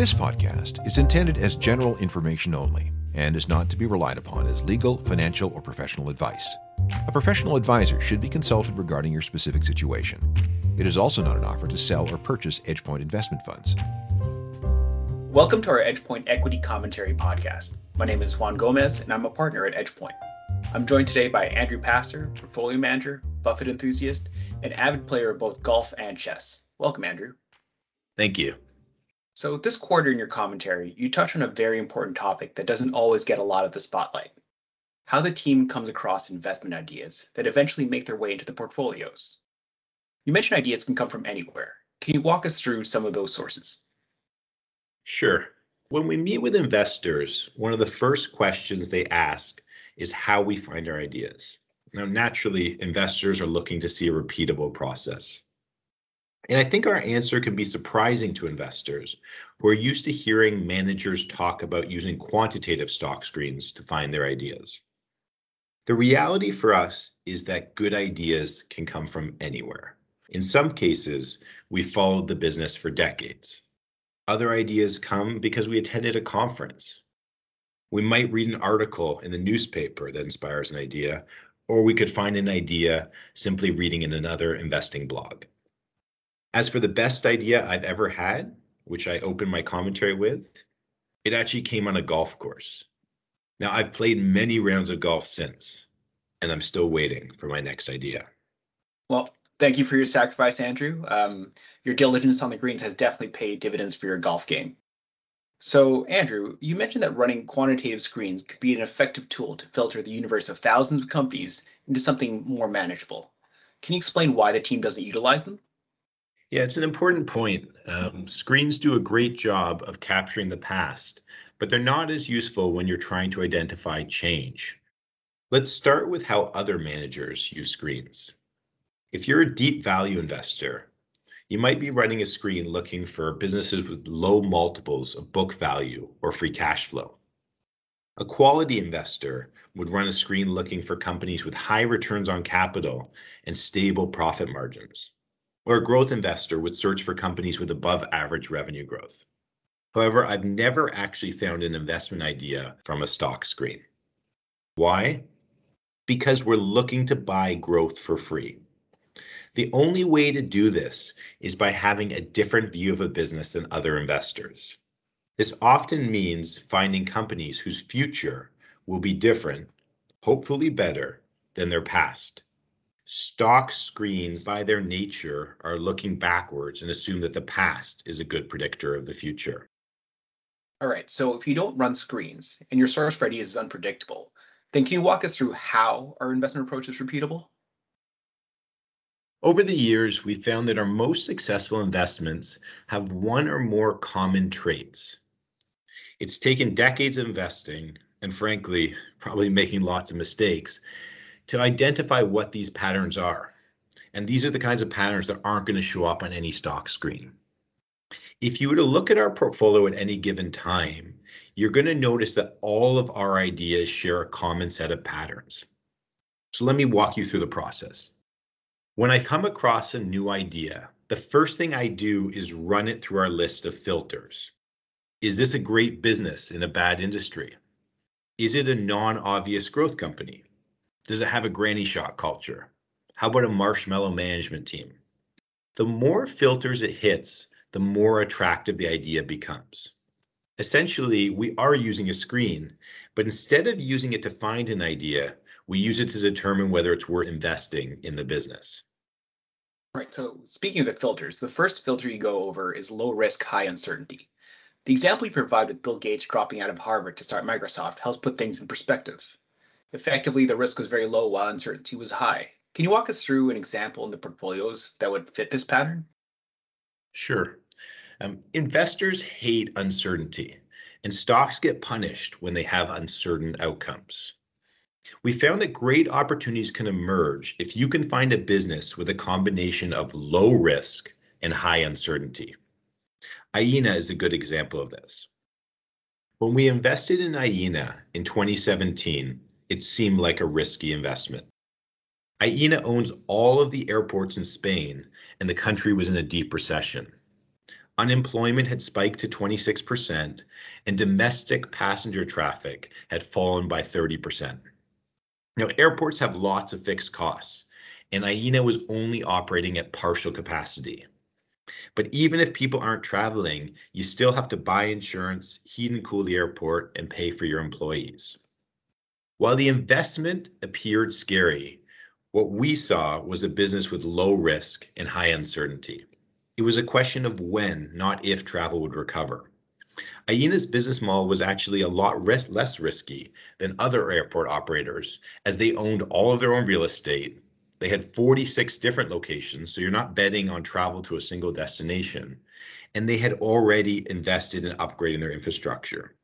This podcast is intended as general information only and is not to be relied upon as legal, financial, or professional advice. A professional advisor should be consulted regarding your specific situation. It is also not an offer to sell or purchase EdgePoint investment funds. Welcome to our EdgePoint Equity Commentary podcast. My name is Juan Gomez, and I'm a partner at EdgePoint. I'm joined today by Andrew Pastor, portfolio manager, Buffett enthusiast, and avid player of both golf and chess. Welcome, Andrew. Thank you. So, this quarter in your commentary, you touch on a very important topic that doesn't always get a lot of the spotlight how the team comes across investment ideas that eventually make their way into the portfolios. You mentioned ideas can come from anywhere. Can you walk us through some of those sources? Sure. When we meet with investors, one of the first questions they ask is how we find our ideas. Now, naturally, investors are looking to see a repeatable process. And I think our answer can be surprising to investors who are used to hearing managers talk about using quantitative stock screens to find their ideas. The reality for us is that good ideas can come from anywhere. In some cases, we followed the business for decades. Other ideas come because we attended a conference. We might read an article in the newspaper that inspires an idea, or we could find an idea simply reading in another investing blog. As for the best idea I've ever had, which I opened my commentary with, it actually came on a golf course. Now, I've played many rounds of golf since, and I'm still waiting for my next idea. Well, thank you for your sacrifice, Andrew. Um, your diligence on the greens has definitely paid dividends for your golf game. So, Andrew, you mentioned that running quantitative screens could be an effective tool to filter the universe of thousands of companies into something more manageable. Can you explain why the team doesn't utilize them? Yeah, it's an important point. Um, screens do a great job of capturing the past, but they're not as useful when you're trying to identify change. Let's start with how other managers use screens. If you're a deep value investor, you might be running a screen looking for businesses with low multiples of book value or free cash flow. A quality investor would run a screen looking for companies with high returns on capital and stable profit margins or a growth investor would search for companies with above average revenue growth. However, I've never actually found an investment idea from a stock screen. Why? Because we're looking to buy growth for free. The only way to do this is by having a different view of a business than other investors. This often means finding companies whose future will be different, hopefully better, than their past stock screens by their nature are looking backwards and assume that the past is a good predictor of the future. All right, so if you don't run screens and your source ideas is unpredictable, then can you walk us through how our investment approach is repeatable? Over the years, we found that our most successful investments have one or more common traits. It's taken decades of investing and, frankly, probably making lots of mistakes to identify what these patterns are. And these are the kinds of patterns that aren't going to show up on any stock screen. If you were to look at our portfolio at any given time, you're going to notice that all of our ideas share a common set of patterns. So let me walk you through the process. When I come across a new idea, the first thing I do is run it through our list of filters. Is this a great business in a bad industry? Is it a non obvious growth company? Does it have a granny shot culture? How about a marshmallow management team? The more filters it hits, the more attractive the idea becomes. Essentially, we are using a screen, but instead of using it to find an idea, we use it to determine whether it's worth investing in the business. Right. So, speaking of the filters, the first filter you go over is low risk, high uncertainty. The example you provide with Bill Gates dropping out of Harvard to start Microsoft helps put things in perspective. Effectively, the risk was very low while uncertainty was high. Can you walk us through an example in the portfolios that would fit this pattern? Sure. Um, investors hate uncertainty, and stocks get punished when they have uncertain outcomes. We found that great opportunities can emerge if you can find a business with a combination of low risk and high uncertainty. Aena is a good example of this. When we invested in Aena in 2017, it seemed like a risky investment. Aena owns all of the airports in Spain, and the country was in a deep recession. Unemployment had spiked to 26%, and domestic passenger traffic had fallen by 30%. Now, airports have lots of fixed costs, and Aena was only operating at partial capacity. But even if people aren't traveling, you still have to buy insurance, heat and cool the airport, and pay for your employees. While the investment appeared scary, what we saw was a business with low risk and high uncertainty. It was a question of when, not if, travel would recover. Aena's business model was actually a lot res- less risky than other airport operators as they owned all of their own real estate. They had 46 different locations, so you're not betting on travel to a single destination. And they had already invested in upgrading their infrastructure.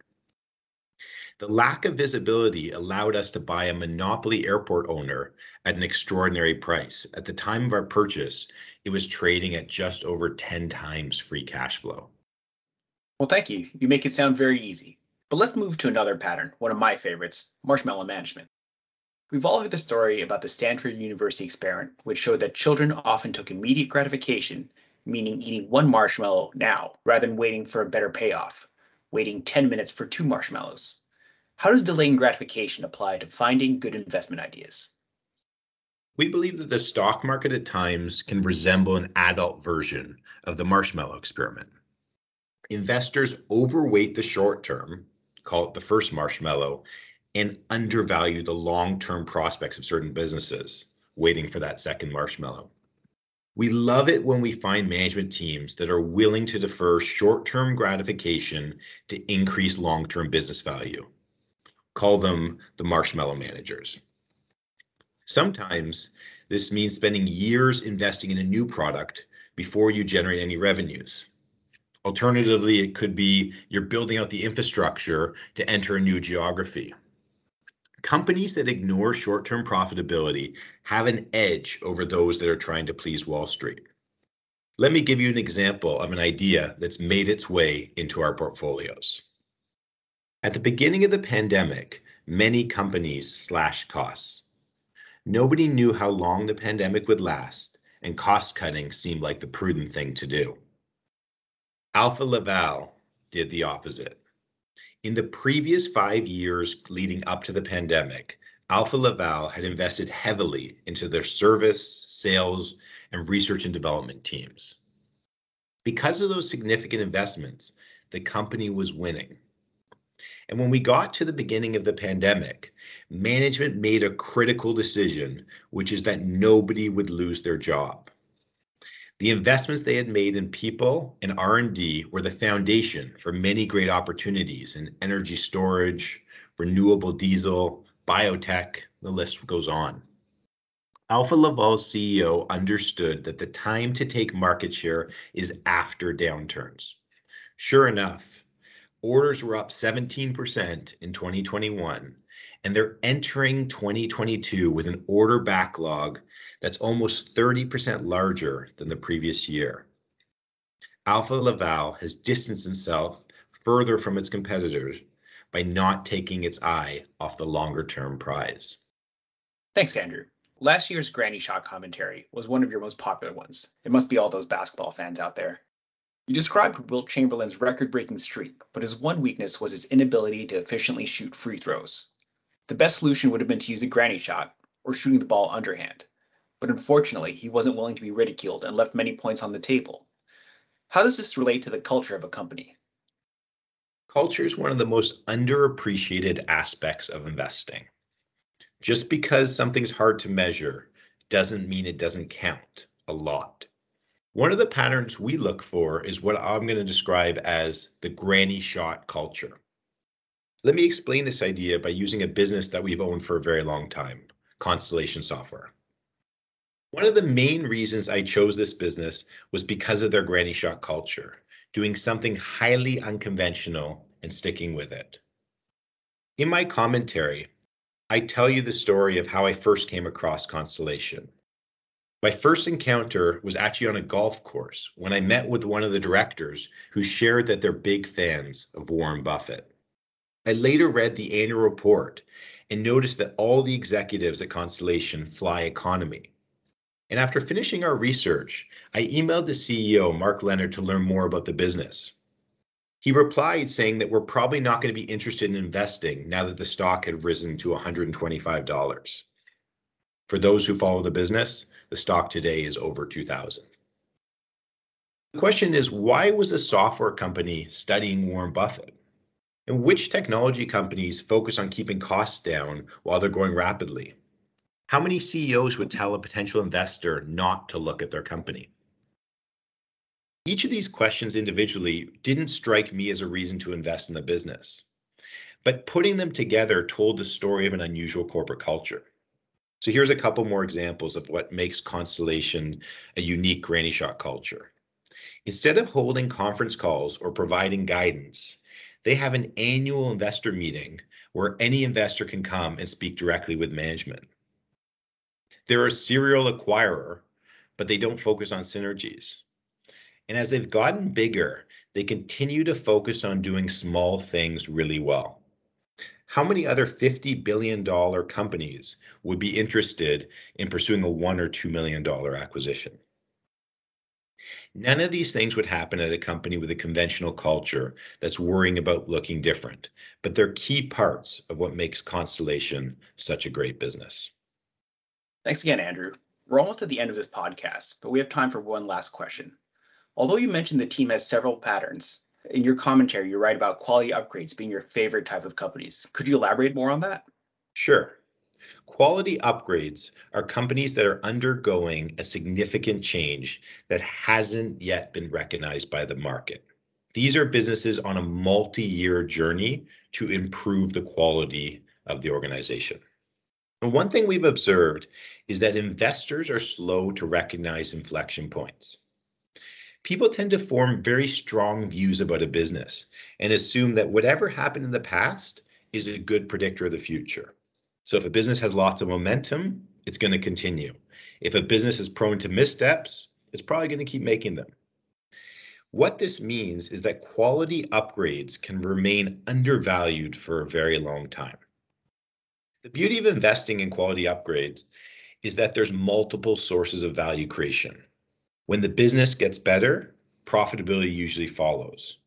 The lack of visibility allowed us to buy a monopoly airport owner at an extraordinary price. At the time of our purchase, it was trading at just over 10 times free cash flow. Well, thank you. You make it sound very easy. But let's move to another pattern, one of my favorites marshmallow management. We've all heard the story about the Stanford University experiment, which showed that children often took immediate gratification, meaning eating one marshmallow now rather than waiting for a better payoff, waiting 10 minutes for two marshmallows. How does delaying gratification apply to finding good investment ideas? We believe that the stock market at times can resemble an adult version of the marshmallow experiment. Investors overweight the short term, call it the first marshmallow, and undervalue the long term prospects of certain businesses, waiting for that second marshmallow. We love it when we find management teams that are willing to defer short term gratification to increase long term business value. Call them the marshmallow managers. Sometimes this means spending years investing in a new product before you generate any revenues. Alternatively, it could be you're building out the infrastructure to enter a new geography. Companies that ignore short term profitability have an edge over those that are trying to please Wall Street. Let me give you an example of an idea that's made its way into our portfolios. At the beginning of the pandemic, many companies slashed costs. Nobody knew how long the pandemic would last, and cost cutting seemed like the prudent thing to do. Alfa Laval did the opposite. In the previous five years leading up to the pandemic, Alfa Laval had invested heavily into their service, sales, and research and development teams. Because of those significant investments, the company was winning. And when we got to the beginning of the pandemic, management made a critical decision, which is that nobody would lose their job. The investments they had made in people and R&D were the foundation for many great opportunities in energy storage, renewable diesel, biotech, the list goes on. Alfa Laval's CEO understood that the time to take market share is after downturns. Sure enough, orders were up 17% in 2021, and they're entering 2022 with an order backlog that's almost 30% larger than the previous year. Alfa Laval has distanced itself further from its competitors by not taking its eye off the longer term prize. Thanks, Andrew. Last year's Granny Shot commentary was one of your most popular ones. It must be all those basketball fans out there. You described Wilt Chamberlain's record breaking streak, but his one weakness was his inability to efficiently shoot free throws. The best solution would have been to use a granny shot or shooting the ball underhand but unfortunately, he wasn't willing to be ridiculed and left many points on the table. How does this relate to the culture of a company? Culture is one of the most underappreciated aspects of investing. Just because something's hard to measure doesn't mean it doesn't count a lot. One of the patterns we look for is what I'm going to describe as the granny shot culture. Let me explain this idea by using a business that we've owned for a very long time Constellation Software. One of the main reasons I chose this business was because of their granny shot culture, doing something highly unconventional and sticking with it. In my commentary, I tell you the story of how I first came across Constellation. My first encounter was actually on a golf course when I met with one of the directors who shared that they're big fans of Warren Buffett. I later read the annual report and noticed that all the executives at Constellation fly economy And after finishing our research, I emailed the CEO, Mark Leonard, to learn more about the business. He replied saying that we're probably not going to be interested in investing now that the stock had risen to $125. For those who follow the business, the stock today is over 2000. The question is why was a software company studying Warren Buffett? And which technology companies focus on keeping costs down while they're growing rapidly? How many CEOs would tell a potential investor not to look at their company? Each of these questions individually didn't strike me as a reason to invest in the business, but putting them together told the story of an unusual corporate culture. So here's a couple more examples of what makes Constellation a unique Granny Shot culture. Instead of holding conference calls or providing guidance, they have an annual investor meeting where any investor can come and speak directly with management. They're a serial acquirer, but they don't focus on synergies. And as they've gotten bigger, they continue to focus on doing small things really well. How many other $50 billion companies would be interested in pursuing a one or $2 million acquisition? None of these things would happen at a company with a conventional culture that's worrying about looking different, but they're key parts of what makes Constellation such a great business. Thanks again, Andrew. We're almost at the end of this podcast, but we have time for one last question. Although you mentioned the team has several patterns, in your commentary, you write about quality upgrades being your favorite type of companies. Could you elaborate more on that? Sure. Quality upgrades are companies that are undergoing a significant change that hasn't yet been recognized by the market. These are businesses on a multi year journey to improve the quality of the organization. And one thing we've observed is that investors are slow to recognize inflection points people tend to form very strong views about a business and assume that whatever happened in the past is a good predictor of the future. So if a business has lots of momentum, it's going to continue. If a business is prone to missteps, it's probably going to keep making them. What this means is that quality upgrades can remain undervalued for a very long time. The beauty of investing in quality upgrades is that there's multiple sources of value creation. When the business gets better, profitability usually follows.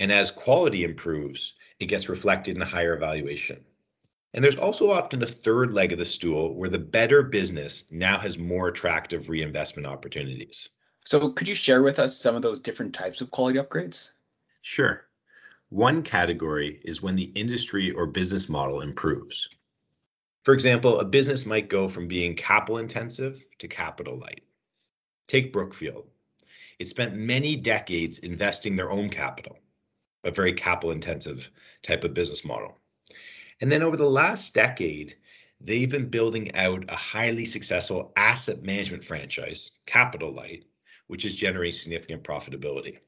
And as quality improves, it gets reflected in a higher valuation. And there's also often a third leg of the stool where the better business now has more attractive reinvestment opportunities. So, could you share with us some of those different types of quality upgrades? Sure. One category is when the industry or business model improves. For example, a business might go from being capital intensive to capital light. Take Brookfield. It spent many decades investing their own capital, a very capital intensive type of business model. And then over the last decade, they've been building out a highly successful asset management franchise, Capital Light, which is generating significant profitability.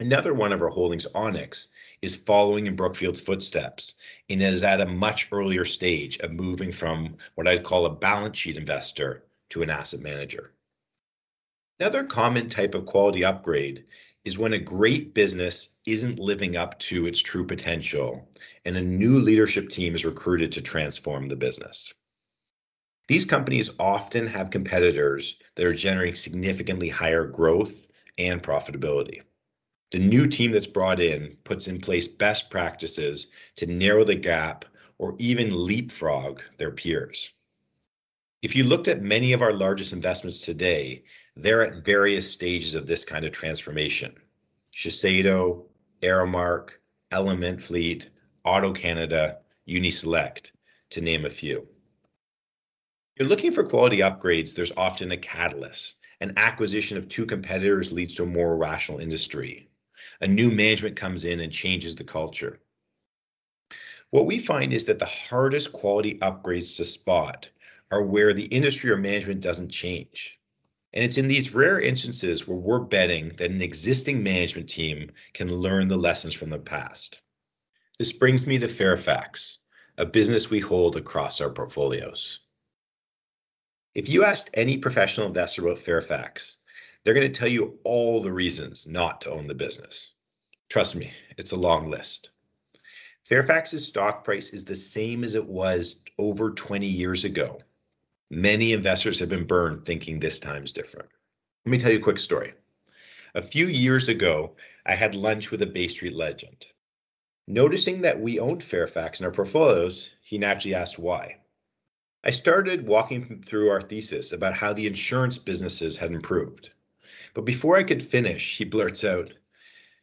Another one of our holdings, Onex, is following in Brookfield's footsteps and is at a much earlier stage of moving from what I'd call a balance sheet investor to an asset manager. Another common type of quality upgrade is when a great business isn't living up to its true potential and a new leadership team is recruited to transform the business. These companies often have competitors that are generating significantly higher growth and profitability. The new team that's brought in puts in place best practices to narrow the gap or even leapfrog their peers. If you looked at many of our largest investments today, they're at various stages of this kind of transformation. Shiseido, Aramark, Element Fleet, Auto Canada, Uniselect, to name a few. You're looking for quality upgrades, there's often a catalyst. An acquisition of two competitors leads to a more rational industry. A new management comes in and changes the culture. What we find is that the hardest quality upgrades to spot are where the industry or management doesn't change. And it's in these rare instances where we're betting that an existing management team can learn the lessons from the past. This brings me to Fairfax, a business we hold across our portfolios. If you asked any professional investor about Fairfax, they're going to tell you all the reasons not to own the business. Trust me, it's a long list. Fairfax's stock price is the same as it was over 20 years ago Many investors have been burned thinking this time's different. Let me tell you a quick story. A few years ago, I had lunch with a Bay Street legend. Noticing that we owned Fairfax in our portfolios, he naturally asked why. I started walking through our thesis about how the insurance businesses had improved. But before I could finish, he blurts out,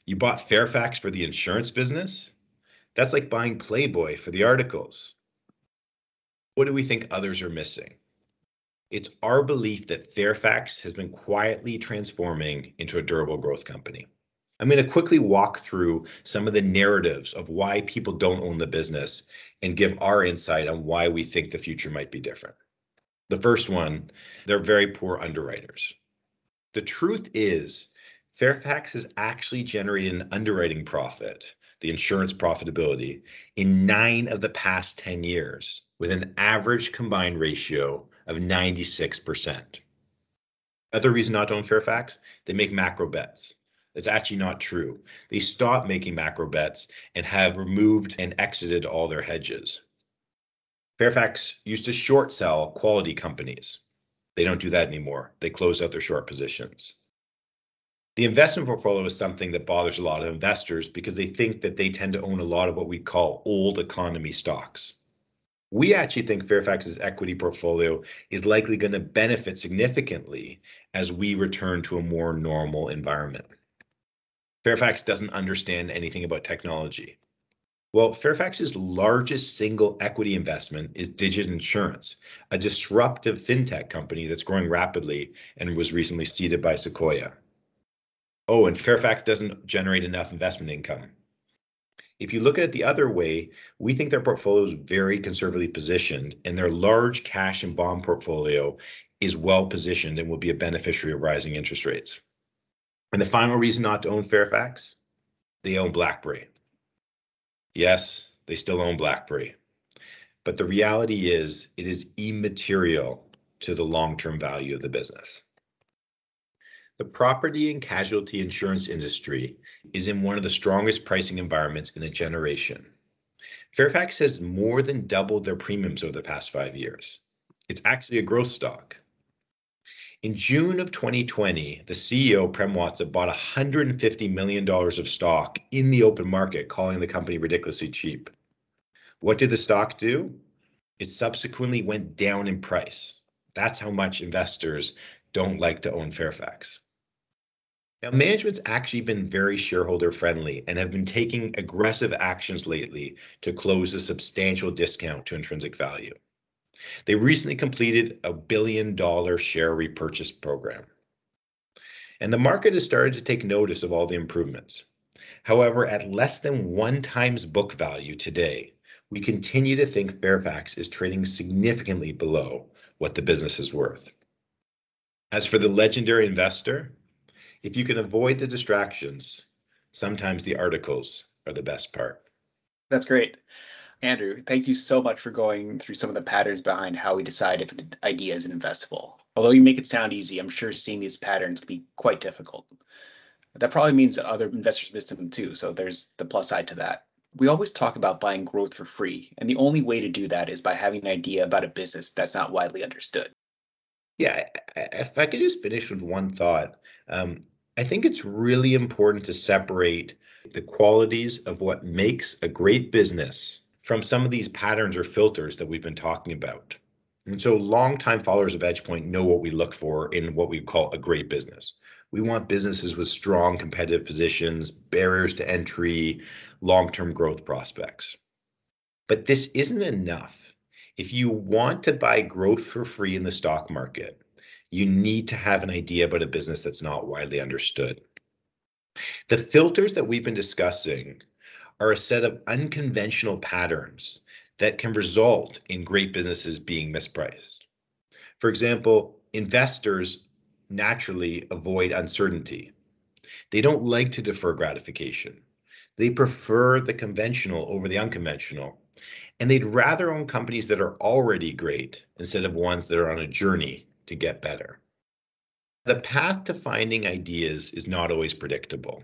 You bought Fairfax for the insurance business? That's like buying Playboy for the articles. What do we think others are missing? It's our belief that Fairfax has been quietly transforming into a durable growth company. I'm going to quickly walk through some of the narratives of why people don't own the business and give our insight on why we think the future might be different. The first one, they're very poor underwriters. The truth is, Fairfax has actually generated an underwriting profit, the insurance profitability, in nine of the past 10 years, with an average combined ratio of 96%. Other reason not to own Fairfax, they make macro bets. That's actually not true. They stopped making macro bets and have removed and exited all their hedges. Fairfax used to short sell quality companies. They don't do that anymore. They close out their short positions. The investment portfolio is something that bothers a lot of investors because they think that they tend to own a lot of what we call old economy stocks. We actually think Fairfax's equity portfolio is likely going to benefit significantly as we return to a more normal environment. Fairfax doesn't understand anything about technology. Well, Fairfax's largest single equity investment is Digit Insurance, a disruptive fintech company that's growing rapidly and was recently seeded by Sequoia. Oh, and Fairfax doesn't generate enough investment income. If you look at it the other way, we think their portfolio is very conservatively positioned, and their large cash and bond portfolio is well positioned and will be a beneficiary of rising interest rates. And the final reason not to own Fairfax, they own BlackBerry. Yes, they still own BlackBerry. But the reality is, it is immaterial to the long term value of the business. The property and casualty insurance industry is in one of the strongest pricing environments in a generation. Fairfax has more than doubled their premiums over the past five years. It's actually a growth stock. In June of 2020, the CEO, Prem Watsa, bought $150 million of stock in the open market, calling the company ridiculously cheap. What did the stock do? It subsequently went down in price. That's how much investors don't like to own Fairfax. Now, management's actually been very shareholder friendly and have been taking aggressive actions lately to close a substantial discount to intrinsic value. They recently completed a billion dollar share repurchase program. And the market has started to take notice of all the improvements. However, at less than one times book value today, we continue to think Fairfax is trading significantly below what the business is worth. As for the legendary investor, if you can avoid the distractions, sometimes the articles are the best part. That's great. Andrew, thank you so much for going through some of the patterns behind how we decide if an idea is investable. Although you make it sound easy, I'm sure seeing these patterns can be quite difficult. That probably means that other investors miss them too, so there's the plus side to that. We always talk about buying growth for free, and the only way to do that is by having an idea about a business that's not widely understood. Yeah, if I could just finish with one thought, um, I think it's really important to separate the qualities of what makes a great business from some of these patterns or filters that we've been talking about. And so, longtime followers of EdgePoint know what we look for in what we call a great business. We want businesses with strong competitive positions, barriers to entry, long term growth prospects. But this isn't enough. If you want to buy growth for free in the stock market, you need to have an idea about a business that's not widely understood. The filters that we've been discussing are a set of unconventional patterns that can result in great businesses being mispriced. For example, investors naturally avoid uncertainty. They don't like to defer gratification. They prefer the conventional over the unconventional. And they'd rather own companies that are already great instead of ones that are on a journey to get better. The path to finding ideas is not always predictable.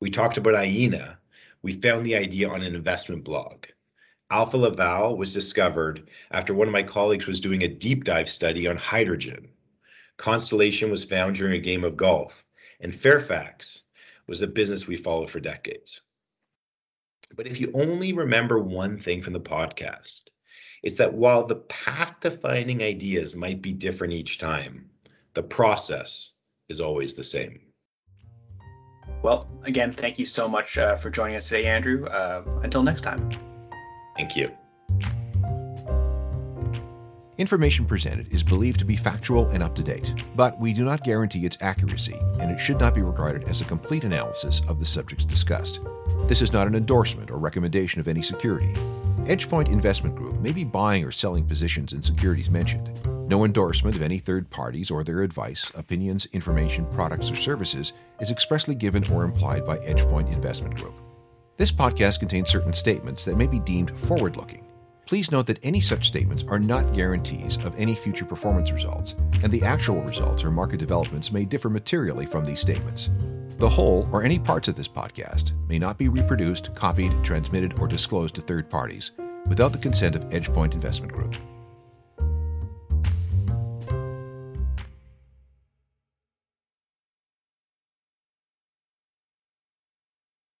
We talked about Aena. We found the idea on an investment blog. Alfa Laval was discovered after one of my colleagues was doing a deep dive study on hydrogen. Constellation was found during a game of golf, and Fairfax was a business we followed for decades. But if you only remember one thing from the podcast, it's that while the path to finding ideas might be different each time, the process is always the same. Well, again, thank you so much uh, for joining us today, Andrew. Uh, until next time. Thank you. Information presented is believed to be factual and up to date, but we do not guarantee its accuracy, and it should not be regarded as a complete analysis of the subjects discussed. This is not an endorsement or recommendation of any security. EdgePoint Investment Group may be buying or selling positions in securities mentioned. No endorsement of any third parties or their advice, opinions, information, products, or services is expressly given or implied by EdgePoint Investment Group. This podcast contains certain statements that may be deemed forward looking. Please note that any such statements are not guarantees of any future performance results, and the actual results or market developments may differ materially from these statements. The whole or any parts of this podcast may not be reproduced, copied, transmitted, or disclosed to third parties without the consent of EdgePoint Investment Group.